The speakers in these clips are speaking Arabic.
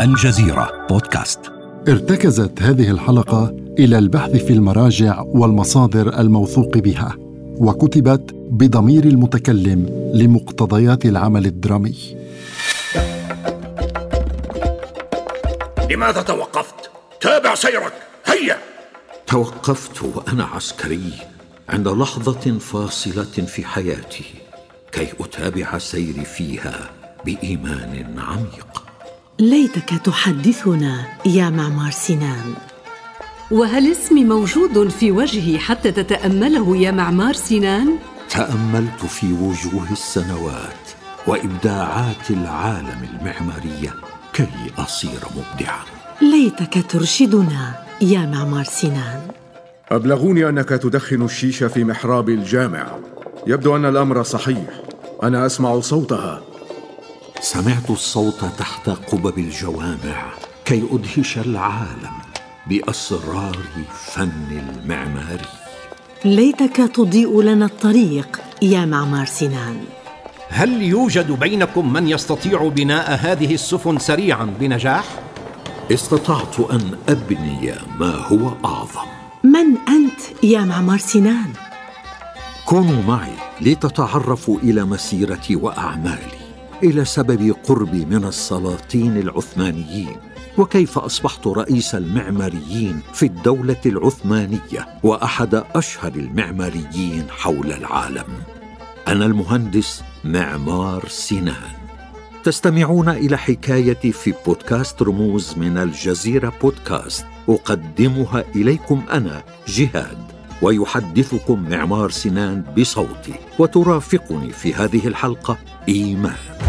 الجزيرة بودكاست. ارتكزت هذه الحلقة إلى البحث في المراجع والمصادر الموثوق بها وكتبت بضمير المتكلم لمقتضيات العمل الدرامي. لماذا توقفت؟ تابع سيرك هيا! توقفت وأنا عسكري عند لحظة فاصلة في حياتي كي أتابع سيري فيها بإيمان عميق. ليتك تحدثنا يا معمار سنان. وهل اسمي موجود في وجهي حتى تتأمله يا معمار سنان؟ تأملت في وجوه السنوات وإبداعات العالم المعمارية كي أصير مبدعا. ليتك ترشدنا يا معمار سنان. أبلغوني أنك تدخن الشيشة في محراب الجامع. يبدو أن الأمر صحيح. أنا أسمع صوتها. سمعت الصوت تحت قبب الجوامع كي أدهش العالم بأسرار فن المعماري. ليتك تضيء لنا الطريق يا معمار سنان. هل يوجد بينكم من يستطيع بناء هذه السفن سريعا بنجاح؟ استطعت أن أبني ما هو أعظم. من أنت يا معمار سنان؟ كونوا معي لتتعرفوا إلى مسيرتي وأعمالي. إلى سبب قربي من السلاطين العثمانيين وكيف أصبحت رئيس المعماريين في الدولة العثمانية وأحد أشهر المعماريين حول العالم. أنا المهندس معمار سنان تستمعون إلى حكايتي في بودكاست رموز من الجزيرة بودكاست. أقدمها إليكم أنا جهاد ويحدثكم معمار سنان بصوتي وترافقني في هذه الحلقة إيمان.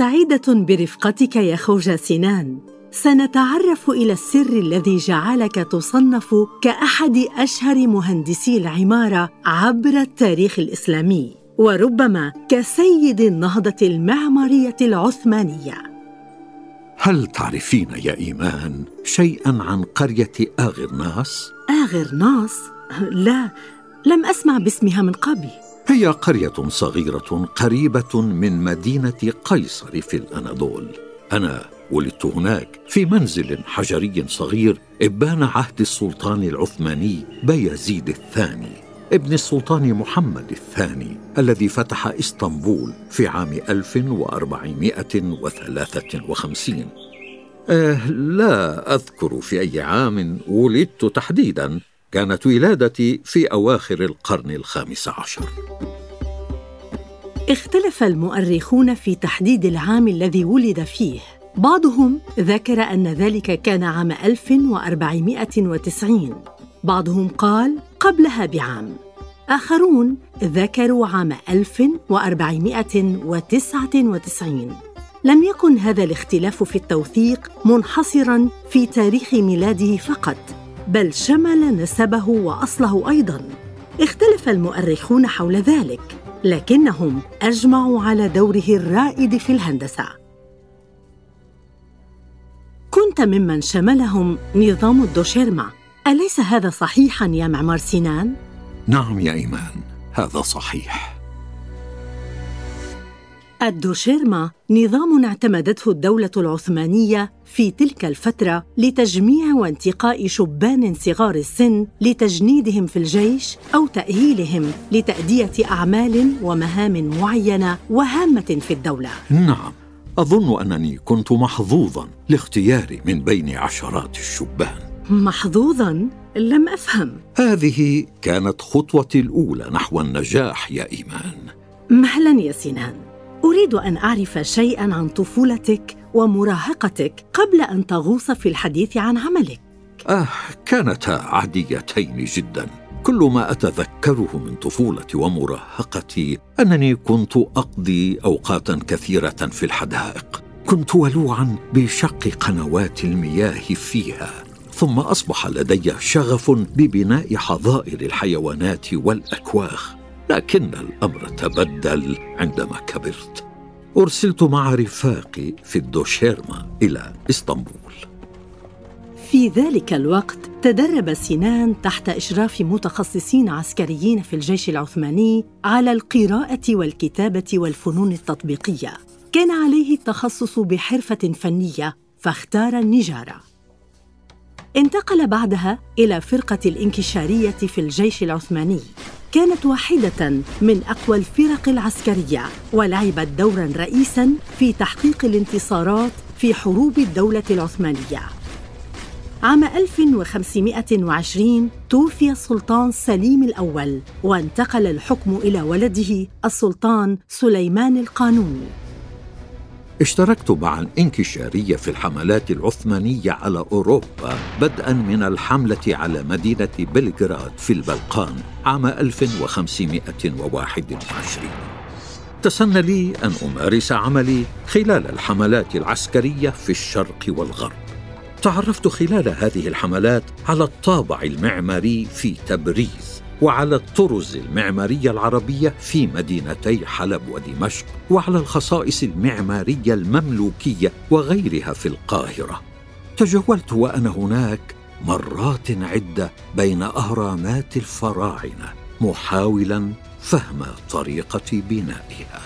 أنا سعيدة برفقتك يا خوجة سنان. سنتعرف إلى السر الذي جعلك تصنف كأحد أشهر مهندسي العمارة عبر التاريخ الإسلامي وربما كسيد النهضة المعمارية العثمانية. هل تعرفين يا إيمان شيئا عن قرية آغرناس؟ آغرناس؟ لا لم أسمع باسمها من قبل. هي قرية صغيرة قريبة من مدينة قيصر في الأناضول. أنا ولدت هناك في منزل حجري صغير إبان عهد السلطان العثماني بايزيد الثاني ابن السلطان محمد الثاني الذي فتح إسطنبول في عام 1453 أه لا أذكر في أي عام ولدت تحديدا. كانت ولادتي في أواخر القرن الخامس عشر. اختلف المؤرخون في تحديد العام الذي ولد فيه. بعضهم ذكر أن ذلك كان عام 1490 بعضهم قال قبلها بعام. آخرون ذكروا عام 1499 لم يكن هذا الاختلاف في التوثيق منحصراً في تاريخ ميلاده فقط. بل شمل نسبه وأصله أيضاً. اختلف المؤرخون حول ذلك لكنهم أجمعوا على دوره الرائد في الهندسة. كنت ممن شملهم نظام الدوشيرما. أليس هذا صحيحاً يا معمار سنان؟ نعم يا إيمان هذا صحيح. الدوشيرما نظام اعتمدته الدولة العثمانية في تلك الفترة لتجميع وانتقاء شبان صغار السن لتجنيدهم في الجيش أو تأهيلهم لتأدية أعمال ومهام معينة وهامة في الدولة. نعم أظن أنني كنت محظوظا لاختياري من بين عشرات الشبان محظوظاً لم أفهم. هذه كانت خطوتي الأولى نحو النجاح يا إيمان مهلا يا سنان أريد أن أعرف شيئا عن طفولتك ومراهقتك قبل أن تغوص في الحديث عن عملك. آه كانتا عاديتين جدا. كل ما أتذكره من طفولتي ومراهقتي أنني كنت أقضي أوقاتا كثيرة في الحدائق. كنت ولوعا بشق قنوات المياه فيها. ثم أصبح لدي شغف ببناء حظائر الحيوانات والأكواخ. لكن الأمر تبدل عندما كبرت. أرسلت مع رفاقي في الدوشيرما إلى إسطنبول. في ذلك الوقت تدرب سنان تحت إشراف متخصصين عسكريين في الجيش العثماني على القراءة والكتابة والفنون التطبيقية. كان عليه التخصص بحرفة فنية فاختار النجارة. انتقل بعدها إلى فرقة الانكشارية في الجيش العثماني. كانت واحدة من أقوى الفرق العسكرية ولعبت دورا رئيسا في تحقيق الانتصارات في حروب الدولة العثمانية. عام 1520 توفي السلطان سليم الأول وانتقل الحكم إلى ولده السلطان سليمان القانوني. اشتركت مع الانكشارية في الحملات العثمانية على أوروبا بدءا من الحملة على مدينة بلغراد في البلقان عام 1521 تسنى لي أن أمارس عملي خلال الحملات العسكرية في الشرق والغرب. تعرفت خلال هذه الحملات على الطابع المعماري في تبريز. وعلى الطرز المعماريه العربية في مدينتي حلب ودمشق وعلى الخصائص المعمارية المملوكية وغيرها في القاهرة. تجولت وأنا هناك مرات عدة بين أهرامات الفراعنة محاولا فهم طريقة بنائها.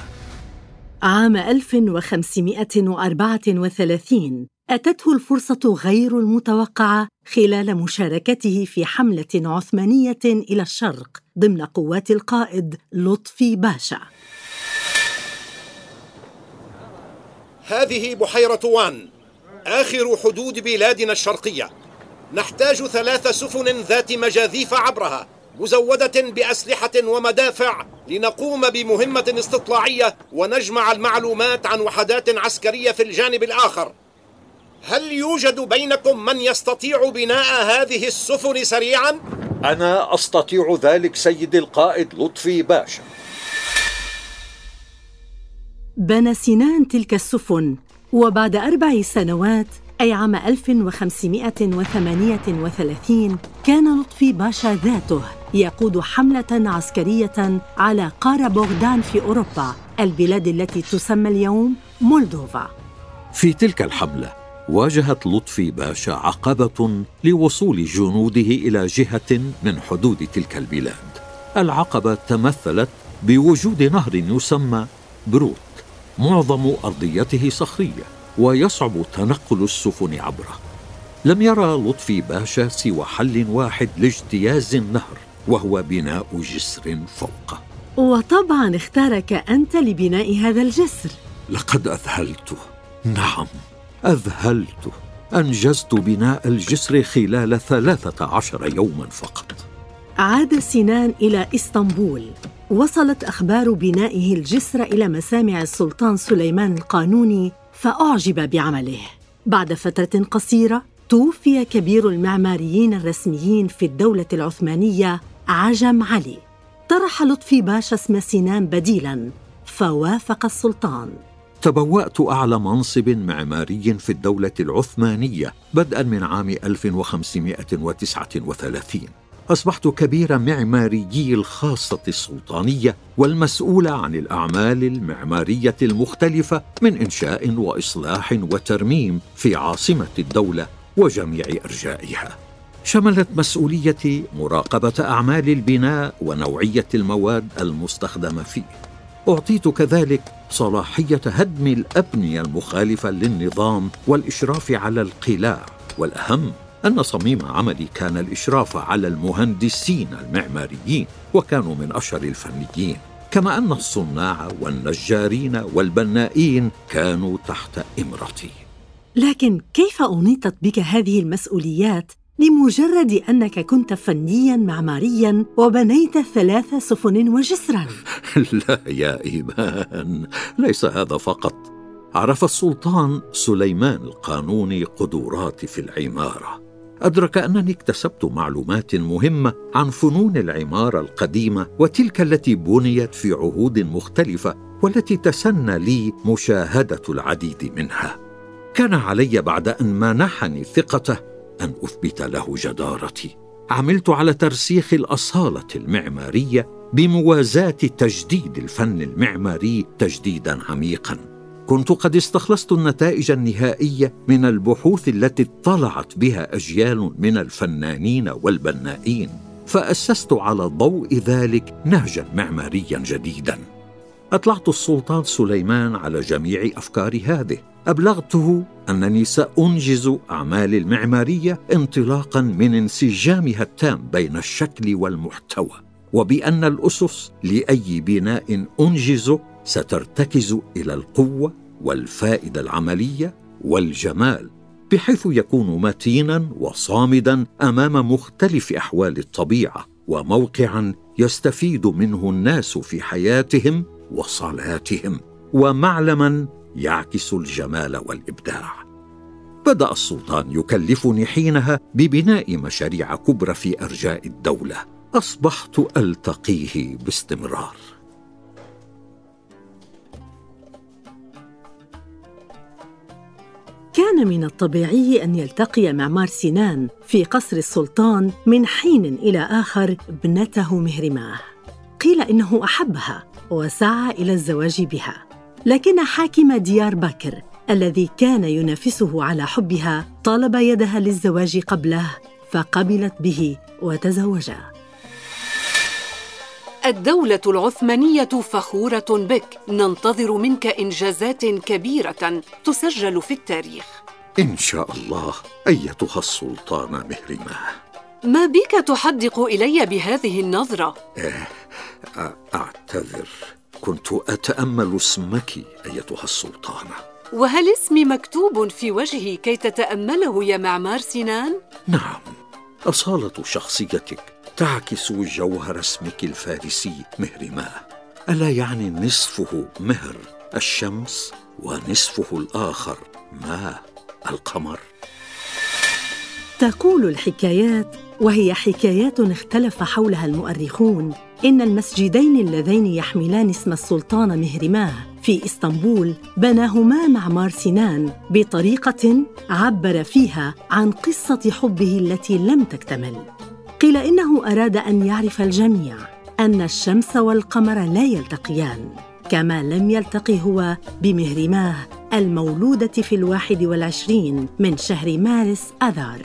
عام 1534 أتته الفرصة غير المتوقعة خلال مشاركته في حملة عثمانية إلى الشرق ضمن قوات القائد لطفي باشا. هذه بحيرة وان، آخر حدود بلادنا الشرقية. نحتاج ثلاث سفن ذات مجاذيف عبرها، مزودة بأسلحة ومدافع لنقوم بمهمة استطلاعية ونجمع المعلومات عن وحدات عسكرية في الجانب الآخر. هل يوجد بينكم من يستطيع بناء هذه السفن سريعا؟ أنا أستطيع ذلك سيد القائد لطفي باشا بنى سنان تلك السفن وبعد أربع سنوات أي عام 1538 كان لطفي باشا ذاته يقود حملة عسكرية على قارة بوغدان في أوروبا البلاد التي تسمى اليوم مولدوفا في تلك الحملة واجهت لطفي باشا عقبة لوصول جنوده إلى جهة من حدود تلك البلاد. العقبة تمثلت بوجود نهر يسمى بروت، معظم أرضيته صخرية، ويصعب تنقل السفن عبره. لم يرى لطفي باشا سوى حل واحد لاجتياز النهر، وهو بناء جسر فوقه. وطبعا اختارك أنت لبناء هذا الجسر. لقد أذهلته، نعم. أذهلته أنجزت بناء الجسر خلال ثلاثة عشر يوما فقط. عاد سنان إلى إسطنبول. وصلت أخبار بنائه الجسر إلى مسامع السلطان سليمان القانوني فأعجب بعمله. بعد فترة قصيرة توفي كبير المعماريين الرسميين في الدولة العثمانية عجم علي. طرح لطفي باشا اسم سنان بديلاً فوافق السلطان. تبوأت أعلى منصب معماري في الدولة العثمانية بدءا من عام 1539 أصبحت كبير معماريي الخاصة السلطانية والمسؤول عن الأعمال المعمارية المختلفة من إنشاء وإصلاح وترميم في عاصمة الدولة وجميع أرجائها. شملت مسؤوليتي مراقبة أعمال البناء ونوعية المواد المستخدمة فيه. أعطيت كذلك صلاحية هدم الأبنية المخالفة للنظام والإشراف على القلاع. والأهم أن صميم عملي كان الإشراف على المهندسين المعماريين وكانوا من أشهر الفنيين كما أن الصناع والنجارين والبنائين كانوا تحت إمرتي. لكن كيف أنيطت بك هذه المسؤوليات؟ لمجرد أنك كنت فنيا معماريا وبنيت ثلاث سفن وجسرا. لا يا إيمان ليس هذا فقط. عرف السلطان سليمان القانوني قدراتي في العمارة. أدرك أنني اكتسبت معلومات مهمة عن فنون العمارة القديمة وتلك التي بنيت في عهود مختلفة والتي تسنى لي مشاهدة العديد منها. كان علي بعد أن منحني ثقته أن أثبت له جدارتي. عملت على ترسيخ الأصالة المعمارية بموازاة تجديد الفن المعماري تجديدا عميقا. كنت قد استخلصت النتائج النهائية من البحوث التي اطلعت بها أجيال من الفنانين والبنائين. فأسست على ضوء ذلك نهجا معماريا جديدا. أطلعت السلطان سليمان على جميع افكار هذه. أبلغته أنني سأنجز أعمالي المعمارية انطلاقا من انسجامها التام بين الشكل والمحتوى وبأن الأسس لأي بناء انجزه سترتكز إلى القوة والفائدة العملية والجمال بحيث يكون متينا وصامدا أمام مختلف أحوال الطبيعة وموقعا يستفيد منه الناس في حياتهم وصلاتهم ومعلما يعكس الجمال والإبداع. بدأ السلطان يكلفني حينها ببناء مشاريع كبرى في أرجاء الدولة. أصبحت ألتقيه باستمرار. كان من الطبيعي أن يلتقي معمار سنان في قصر السلطان من حين إلى آخر ابنته مهرماه. قيل إنه أحبها وسعى إلى الزواج بها. لكن حاكم ديار بكر الذي كان ينافسه على حبها طلب يدها للزواج قبله فقبلت به وتزوجا الدولة العثمانية فخورة بك، ننتظر منك إنجازات كبيرة تسجل في التاريخ. إن شاء الله أيتها السلطانة مهرماه. ما بك تحدق إلي بهذه النظرة؟ إيه أعتذر، كنت أتأمل اسمك أيتها السلطانة. وهل اسمي مكتوب في وجهي كي تتأمله يا معمار سنان؟ نعم، أصالة شخصيتك تعكس جوهر اسمك الفارسي مهرماه ألا يعني نصفه مهر الشمس ونصفه الآخر ماء القمر تقول الحكايات وهي حكايات اختلف حولها المؤرخون إن المسجدين اللذين يحملان اسم السلطان مهرماه في إسطنبول بناهما معمار سنان بطريقة عبر فيها عن قصة حبه التي لم تكتمل. قيل إنه أراد أن يعرف الجميع أن الشمس والقمر لا يلتقيان كما لم يلتقي هو بمهرماه المولودة في الواحد والعشرين من شهر مارس أذار.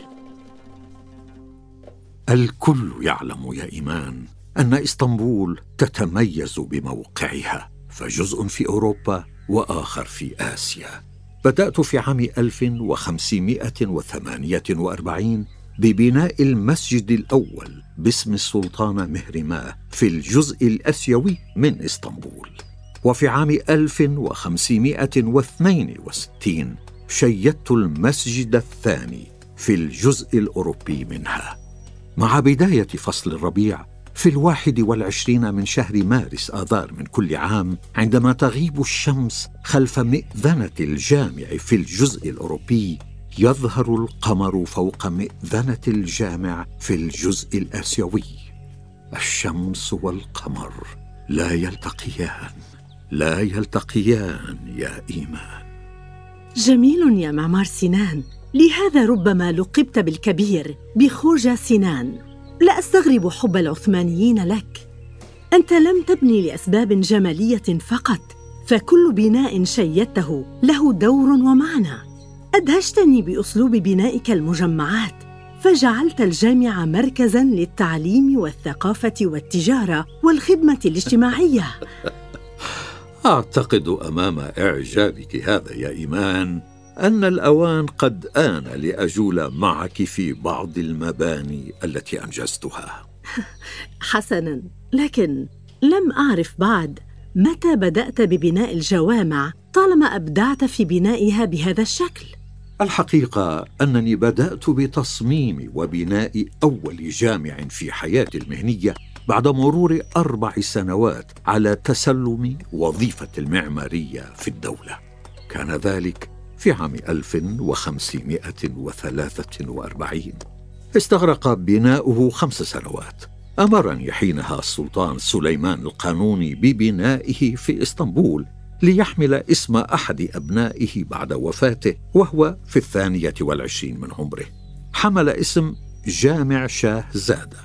الكل يعلم يا إيمان أن إسطنبول تتميز بموقعها فجزء في أوروبا وآخر في آسيا. بدأت في عام 1548 ببناء المسجد الأول باسم السلطانة مهرماه في الجزء الأسيوي من إسطنبول. وفي عام 1562 شيدت المسجد الثاني في الجزء الأوروبي منها. مع بداية فصل الربيع في الواحد والعشرين من شهر مارس آذار من كل عام عندما تغيب الشمس خلف مئذنة الجامع في الجزء الأوروبي يظهر القمر فوق مئذنة الجامع في الجزء الآسيوي. الشمس والقمر لا يلتقيان لا يلتقيان يا إيمان. جميل يا معمار سنان لهذا ربما لقبت بالكبير بخوجة سنان. لا أستغرب حب العثمانيين لك. أنت لم تبني لأسباب جمالية فقط فكل بناء شيدته له دور ومعنى. أدهشتني بأسلوب بنائك المجمعات فجعلت الجامعة مركزا للتعليم والثقافة والتجارة والخدمة الاجتماعية. أعتقد أمام إعجابك هذا يا إيمان أن الأوان قد آن لأجول معك في بعض المباني التي أنجزتها. حسنا لكن لم أعرف بعد متى بدأت ببناء الجوامع طالما أبدعت في بنائها بهذا الشكل. الحقيقة أنني بدأت بتصميم وبناء أول جامع في حياتي المهنية بعد مرور أربع سنوات على تسلم وظيفة المعمارية في الدولة. كان ذلك في عام 1543 استغرق بناؤه خمس سنوات أمرني حينها السلطان سليمان القانوني ببنائه في إسطنبول ليحمل اسم أحد أبنائه بعد وفاته وهو في الثانية والعشرين من عمره. حمل اسم جامع شاه زادة.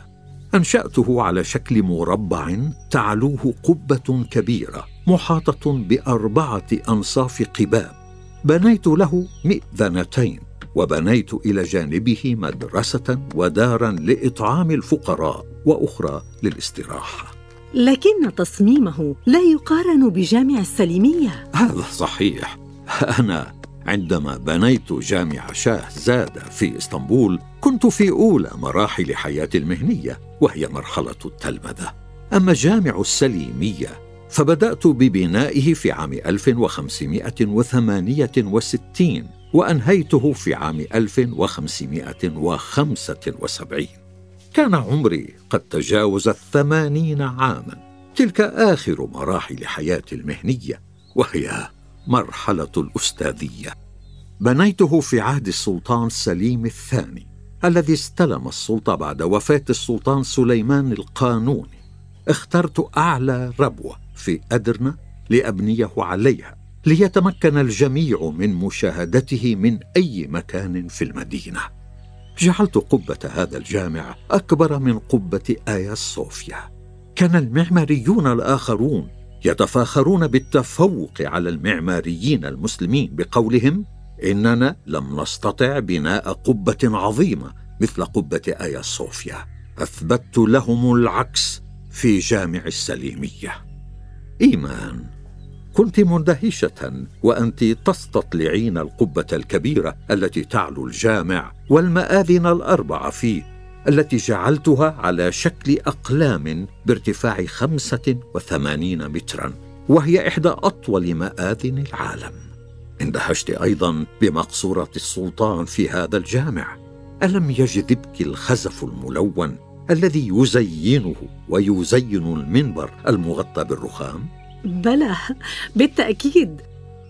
أنشأته على شكل مربع تعلوه قبة كبيرة محاطة بأربعة أنصاف قباب بنيت له مئذنتين وبنيت إلى جانبه مدرسة ودارا لإطعام الفقراء وأخرى للاستراحة. لكن تصميمه لا يقارن بجامع السليمية. هذا صحيح. أنا عندما بنيت جامع شاه زاد في إسطنبول كنت في أولى مراحل حياتي المهنية وهي مرحلة التلمذة. أما جامع السليمية فبدأت ببنائه في عام 1568 وأنهيته في عام 1575 كان عمري قد تجاوز الثمانين عاما. تلك آخر مراحل حياتي المهنية وهي مرحلة الأستاذية. بنيته في عهد السلطان سليم الثاني الذي استلم السلطة بعد وفاة السلطان سليمان القانوني. اخترت أعلى ربوة في أدرنة لأبنيه عليها ليتمكن الجميع من مشاهدته من أي مكان في المدينة. جعلت قبة هذا الجامع أكبر من قبة آيا صوفيا. كان المعماريون الآخرون يتفاخرون بالتفوق على المعماريين المسلمين بقولهم إننا لم نستطع بناء قبة عظيمة مثل قبة آيا صوفيا. أثبتت لهم العكس. في جامع السليمية. إيمان كنت مندهشة وأنت تستطلعين القبة الكبيرة التي تعلو الجامع والمآذن الاربعه فيه التي جعلتها على شكل أقلام بارتفاع خمسة وثمانين مترا وهي إحدى أطول مآذن العالم. اندهشت أيضا بمقصورة السلطان في هذا الجامع. ألم يجذبك الخزف الملون؟ الذي يزينه ويزين المنبر المغطى بالرخام؟ بلى بالتأكيد.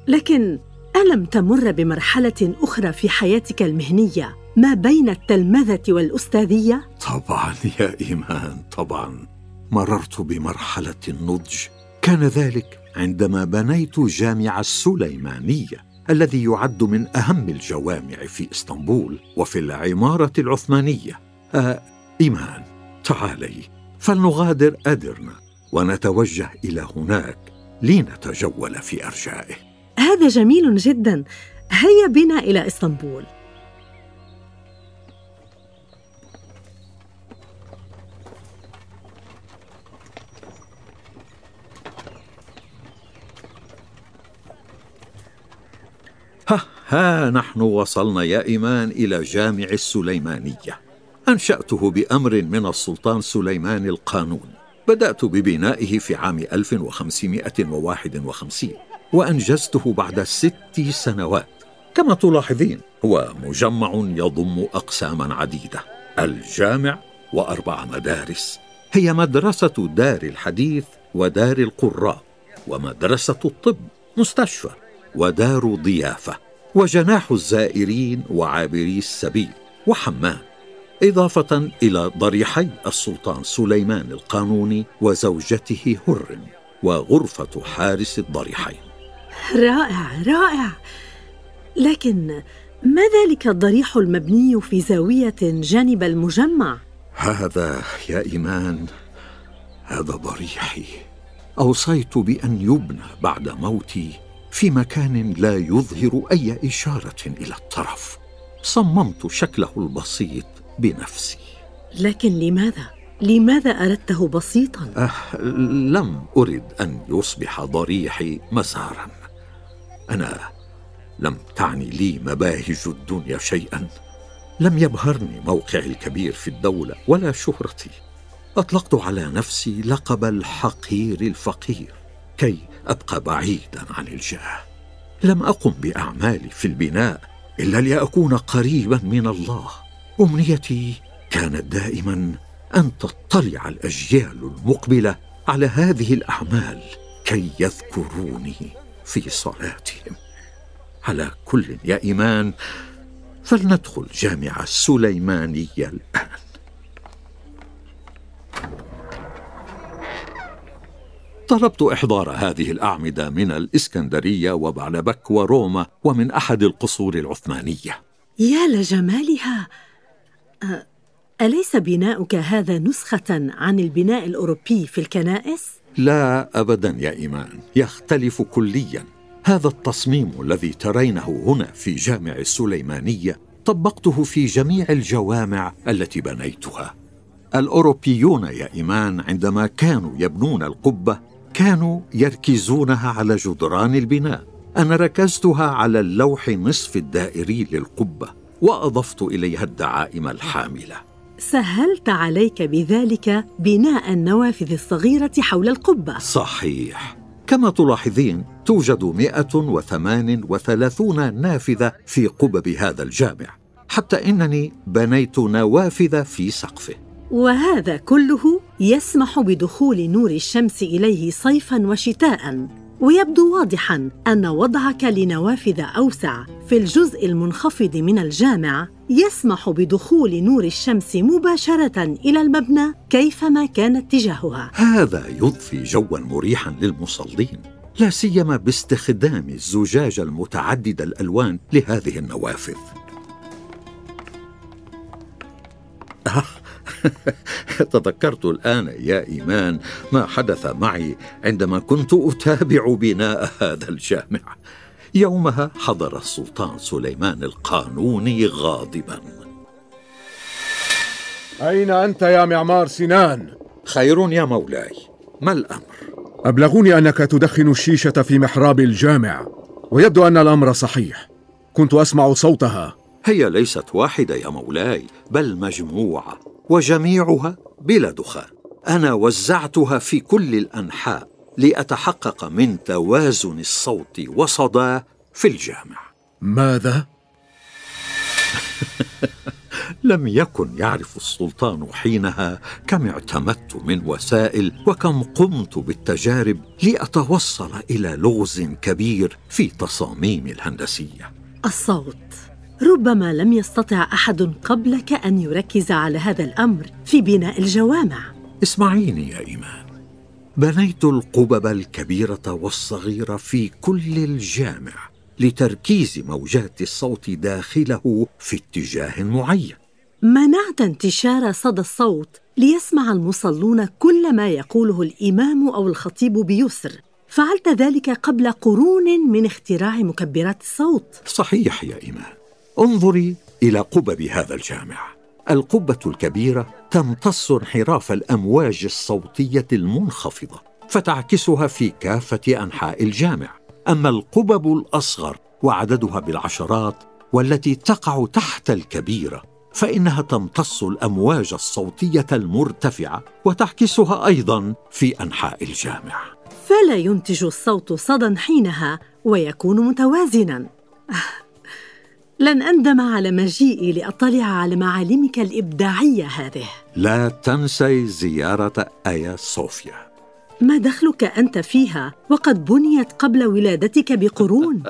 لكن ألم تمر بمرحلة أخرى في حياتك المهنية ما بين التلمذة والأستاذية؟ طبعا يا إيمان طبعا. مررت بمرحلة النضج. كان ذلك عندما بنيت جامع السليمانية الذي يعد من أهم الجوامع في إسطنبول وفي العمارة العثمانية. آه إيمان تعالي فلنغادر أدرنا ونتوجه إلى هناك لنتجول في أرجائه. هذا جميل جدا. هيا بنا إلى إسطنبول. ها ها نحن وصلنا يا إيمان إلى جامع السليمانية. أنشأته بأمر من السلطان سليمان القانون. بدأت ببنائه في عام 1551 وأنجزته بعد ست سنوات. كما تلاحظين هو مجمع يضم أقساما عديدة الجامع وأربع مدارس. هي مدرسة دار الحديث ودار القراء ومدرسة الطب مستشفى ودار ضيافة وجناح الزائرين وعابري السبيل وحمام. إضافة إلى ضريحي السلطان سليمان القانوني وزوجته هر وغرفة حارس الضريحين. رائع رائع. لكن ما ذلك الضريح المبني في زاوية جانب المجمع؟ هذا يا إيمان هذا ضريحي. أوصيت بأن يبنى بعد موتي في مكان لا يظهر أي إشارة إلى الطرف. صممت شكله البسيط بنفسي. لكن لماذا؟ لماذا أردته بسيطا؟ أه لم ارد أن يصبح ضريحي مسارا أنا لم تعني لي مباهج الدنيا شيئا. لم يبهرني موقعي الكبير في الدولة ولا شهرتي. أطلقت على نفسي لقب الحقير الفقير كي أبقى بعيدا عن الجاه. لم أقم بأعمالي في البناء إلا لاكون قريبا من الله. أمنيتي. كانت دائما أن تطلع الأجيال المقبلة على هذه الأعمال كي يذكروني في صلاتهم. على كل يا إيمان فلندخل جامع السليمانيه الآن. طلبت إحضار هذه الأعمدة من الإسكندرية وبعلبك وروما ومن أحد القصور العثمانية. يا لجمالها أليس بناؤك هذا نسخة عن البناء الأوروبي في الكنائس؟ لا ابدا يا إيمان. يختلف كليا. هذا التصميم الذي ترينه هنا في جامع السليمانية طبقته في جميع الجوامع التي بنيتها. الأوروبيون يا إيمان عندما كانوا يبنون القبة كانوا يركزونها على جدران البناء. أنا ركزتها على اللوح نصف الدائري للقبة. وأضفت إليها الدعائم الحاملة. سهلت عليك بذلك بناء النوافذ الصغيرة حول القبة. صحيح. كما تلاحظين توجد 138 نافذة في قبب هذا الجامع حتى إنني بنيت نوافذ في سقفه. وهذا كله يسمح بدخول نور الشمس إليه صيفا وشتاء ويبدو واضحا أن وضعك لنوافذ أوسع في الجزء المنخفض من الجامع يسمح بدخول نور الشمس مباشرة إلى المبنى كيفما كان اتجاهها. هذا يضفي جوا مريحا للمصلين لا سيما باستخدام الزجاج المتعدد الألوان لهذه النوافذ. تذكرت الآن يا إيمان ما حدث معي عندما كنت أتابع بناء هذا الجامع. يومها حضر السلطان سليمان القانوني غاضبا. أين أنت يا معمار سنان؟ خير يا مولاي. ما الأمر؟ أبلغوني أنك تدخن الشيشة في محراب الجامع ويبدو أن الأمر صحيح. كنت أسمع صوتها. هي ليست واحدة يا مولاي بل مجموعة وجميعها بلا دخان. أنا وزعتها في كل الأنحاء لأتحقق من توازن الصوت وصداه في الجامع. ماذا؟ لم يكن يعرف السلطان حينها كم اعتمدت من وسائل وكم قمت بالتجارب لأتوصل إلى لغز كبير في تصاميمي الهندسية. الصوت. ربما لم يستطع أحد قبلك أن يركز على هذا الأمر في بناء الجوامع. اسمعيني يا إيمان. بنيت القبب الكبيرة والصغيرة في كل الجامع لتركيز موجات الصوت داخله في اتجاه معين. منعت انتشار صدى الصوت ليسمع المصلون كل ما يقوله الإمام أو الخطيب بيسر. فعلت ذلك قبل قرون من اختراع مكبرات الصوت. صحيح يا إيمان. انظري إلى قبب هذا الجامع. القبة الكبيرة تمتص انحراف الأمواج الصوتية المنخفضة فتعكسها في كافة أنحاء الجامع. أما القبب الأصغر وعددها بالعشرات والتي تقع تحت الكبيرة فإنها تمتص الأمواج الصوتية المرتفعة وتعكسها أيضا في أنحاء الجامع. فلا ينتج الصوت صدى حينها ويكون متوازنا. لن أندم على مجيئي لأطلع على معالمك الإبداعية هذه. لا تنسي زيارة آيا صوفيا. ما دخلك أنت فيها وقد بنيت قبل ولادتك بقرون؟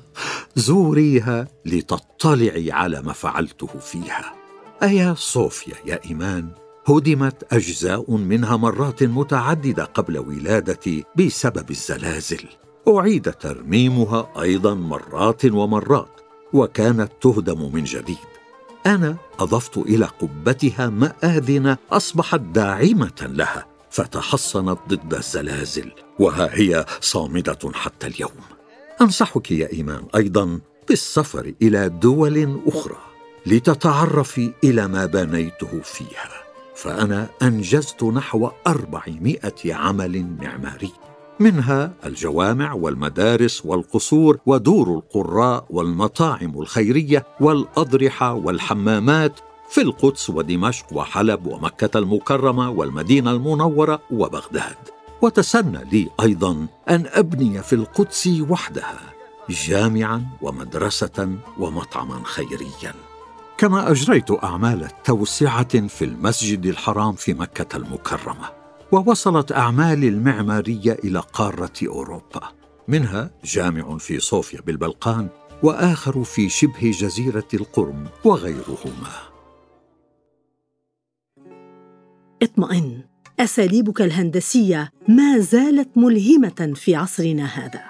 زوريها لتطلعي على ما فعلته فيها. آيا صوفيا يا إيمان هدمت أجزاء منها مرات متعددة قبل ولادتي بسبب الزلازل. أعيد ترميمها أيضا مرات ومرات. وكانت تهدم من جديد. أنا أضفت إلى قبتها ماذن أصبحت داعمة لها فتحصنت ضد الزلازل وها هي صامدة حتى اليوم. أنصحك يا إيمان أيضا بالسفر إلى دول أخرى لتتعرفي إلى ما بنيته فيها. فأنا أنجزت نحو أربعمائة عمل معماري. منها الجوامع والمدارس والقصور ودور القراء والمطاعم الخيرية والأضرحة والحمامات في القدس ودمشق وحلب ومكة المكرمة والمدينة المنورة وبغداد. وتسنى لي أيضا أن أبني في القدس وحدها جامعا ومدرسة ومطعما خيريا. كما أجريت أعمال توسعة في المسجد الحرام في مكة المكرمة. ووصلت اعمالي المعمارية إلى قارة أوروبا. منها جامع في صوفيا بالبلقان وآخر في شبه جزيرة القرم وغيرهما. اطمئن أساليبك الهندسية ما زالت ملهمة في عصرنا هذا.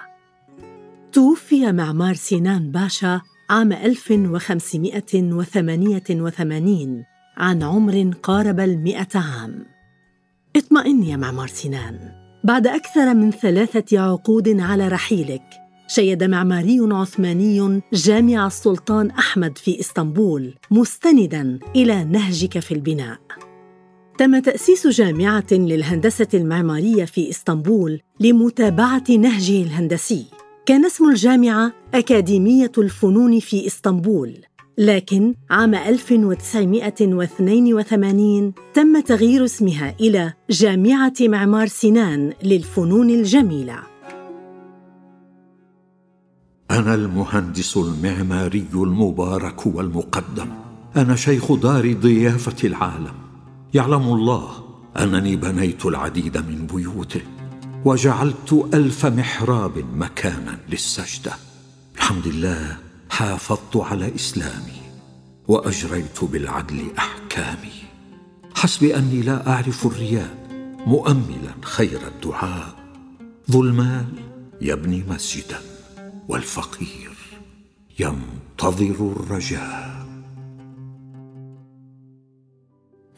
توفي معمار سنان باشا عام 1588 عن عمر قارب المئة عام. اطمئن يا معمار سنان بعد أكثر من ثلاثة عقود على رحيلك شيد معماري عثماني جامع السلطان أحمد في إسطنبول مستندا إلى نهجك في البناء. تم تأسيس جامعة للهندسة المعمارية في إسطنبول لمتابعة نهجه الهندسي. كان اسم الجامعة أكاديمية الفنون في إسطنبول. لكن عام 1982 تم تغيير اسمها إلى جامعة معمار سنان للفنون الجميلة. أنا المهندس المعماري المبارك والمقدم. أنا شيخ دار ضيافة العالم. يعلم الله أنني بنيت العديد من بيوته وجعلت ألف محراب مكانا للسجدة. بحمد الله حافظت على إسلامي وأجريت بالعدل أحكامي. حسب أني لا أعرف الرياء مؤملا خير الدعاء. ذو المال يبني مسجدا والفقير ينتظر الرجاء.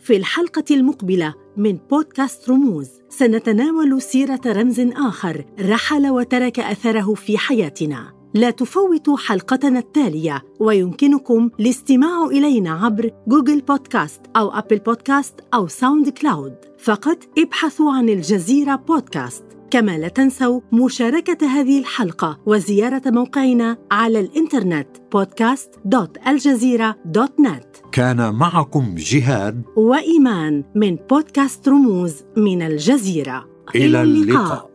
في الحلقة المقبلة من بودكاست رموز سنتناول سيرة رمز آخر رحل وترك أثره في حياتنا. لا تفوتوا حلقتنا التالية ويمكنكم الاستماع إلينا عبر Google Podcast أو Apple Podcast أو SoundCloud. فقط ابحثوا عن الجزيرة بودكاست. كما لا تنسوا مشاركة هذه الحلقة وزيارة موقعنا على الإنترنت podcast.aljazeera.net كان معكم جهاد وإيمان من بودكاست رموز من الجزيرة. إلى اللقاء.